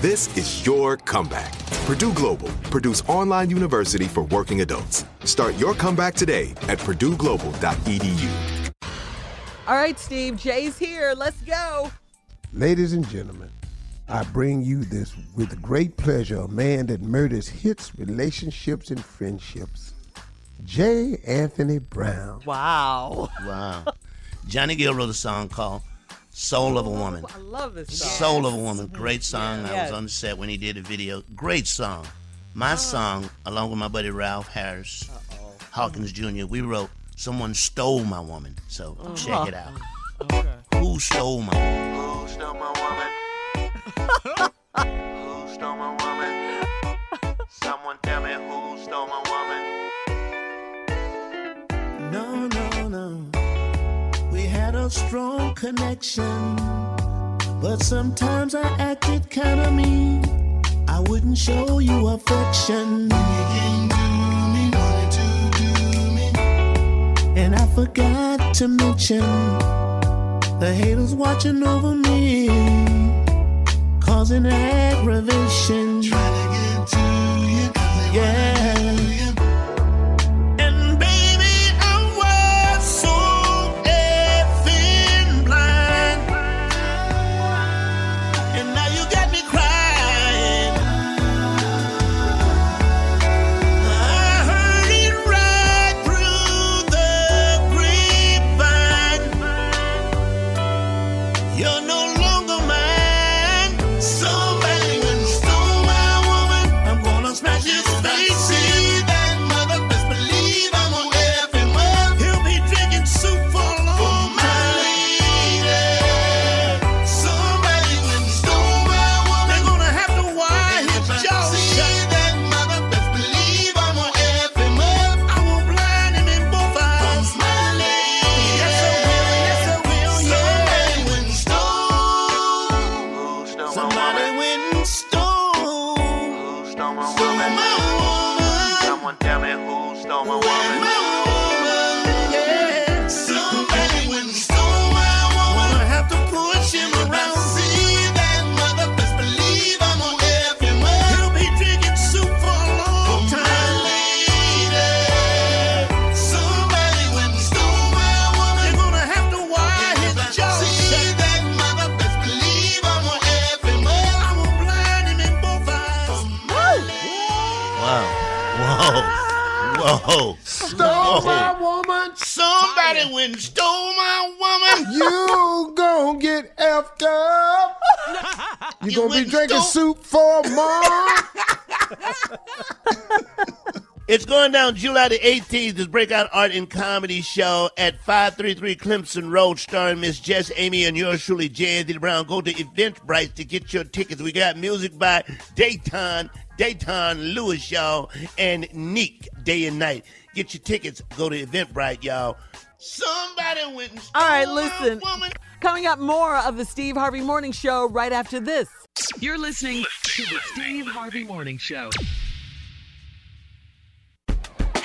This is your comeback. Purdue Global, Purdue's online university for working adults. Start your comeback today at purdueglobal.edu. All right, Steve, Jay's here. Let's go. Ladies and gentlemen, I bring you this with great pleasure a man that murders hits, relationships, and friendships. J. Anthony Brown. Wow. Wow. Johnny Gill wrote a song called Soul of a Woman. I love this song. Soul of a Woman. Mm-hmm. Great song. I was on the set when he did the video. Great song. My uh-huh. song, along with my buddy Ralph Harris, Hawkins Jr., we wrote Someone Stole My Woman. So uh-huh. check it out. Who stole my woman? Who stole my woman? who stole my woman? A strong connection, but sometimes I acted kinda mean. I wouldn't show you affection. And I forgot to mention the haters watching over me, causing aggravation. Trying to get to you, yeah. Wow. Whoa. Whoa. Stole Whoa. my woman. Somebody Fire. went and stole my woman. You gonna get effed up. You, you gonna be drinking stole- soup for a month. It's going down July the 18th, this breakout art and comedy show at 533 Clemson Road, starring Miss Jess Amy and yours truly, J. Anthony Brown. Go to Eventbrite to get your tickets. We got music by Dayton, Dayton Lewis, y'all, and Neek, day and night. Get your tickets. Go to Eventbrite, y'all. Somebody went and stole All right, my listen. woman. Coming up, more of the Steve Harvey Morning Show right after this. You're listening to the Steve Harvey Morning Show.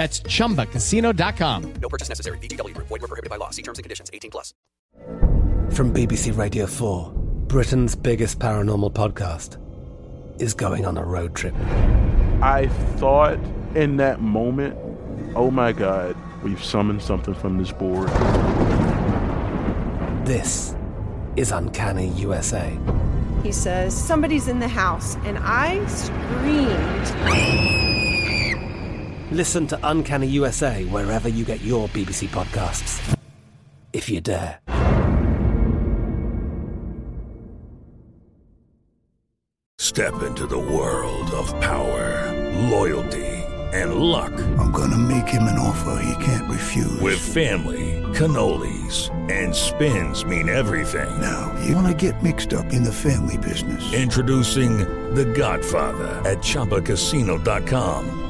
That's chumbacasino.com. No purchase necessary. VGW Group. Void were prohibited by law. See terms and conditions. 18 plus. From BBC Radio 4, Britain's biggest paranormal podcast is going on a road trip. I thought in that moment, oh my God, we've summoned something from this board. This is Uncanny USA. He says, Somebody's in the house, and I screamed. Listen to Uncanny USA wherever you get your BBC podcasts. If you dare. Step into the world of power, loyalty, and luck. I'm gonna make him an offer he can't refuse. With family, cannolis, and spins mean everything. Now, you wanna get mixed up in the family business. Introducing The Godfather at ChumbaCasino.com.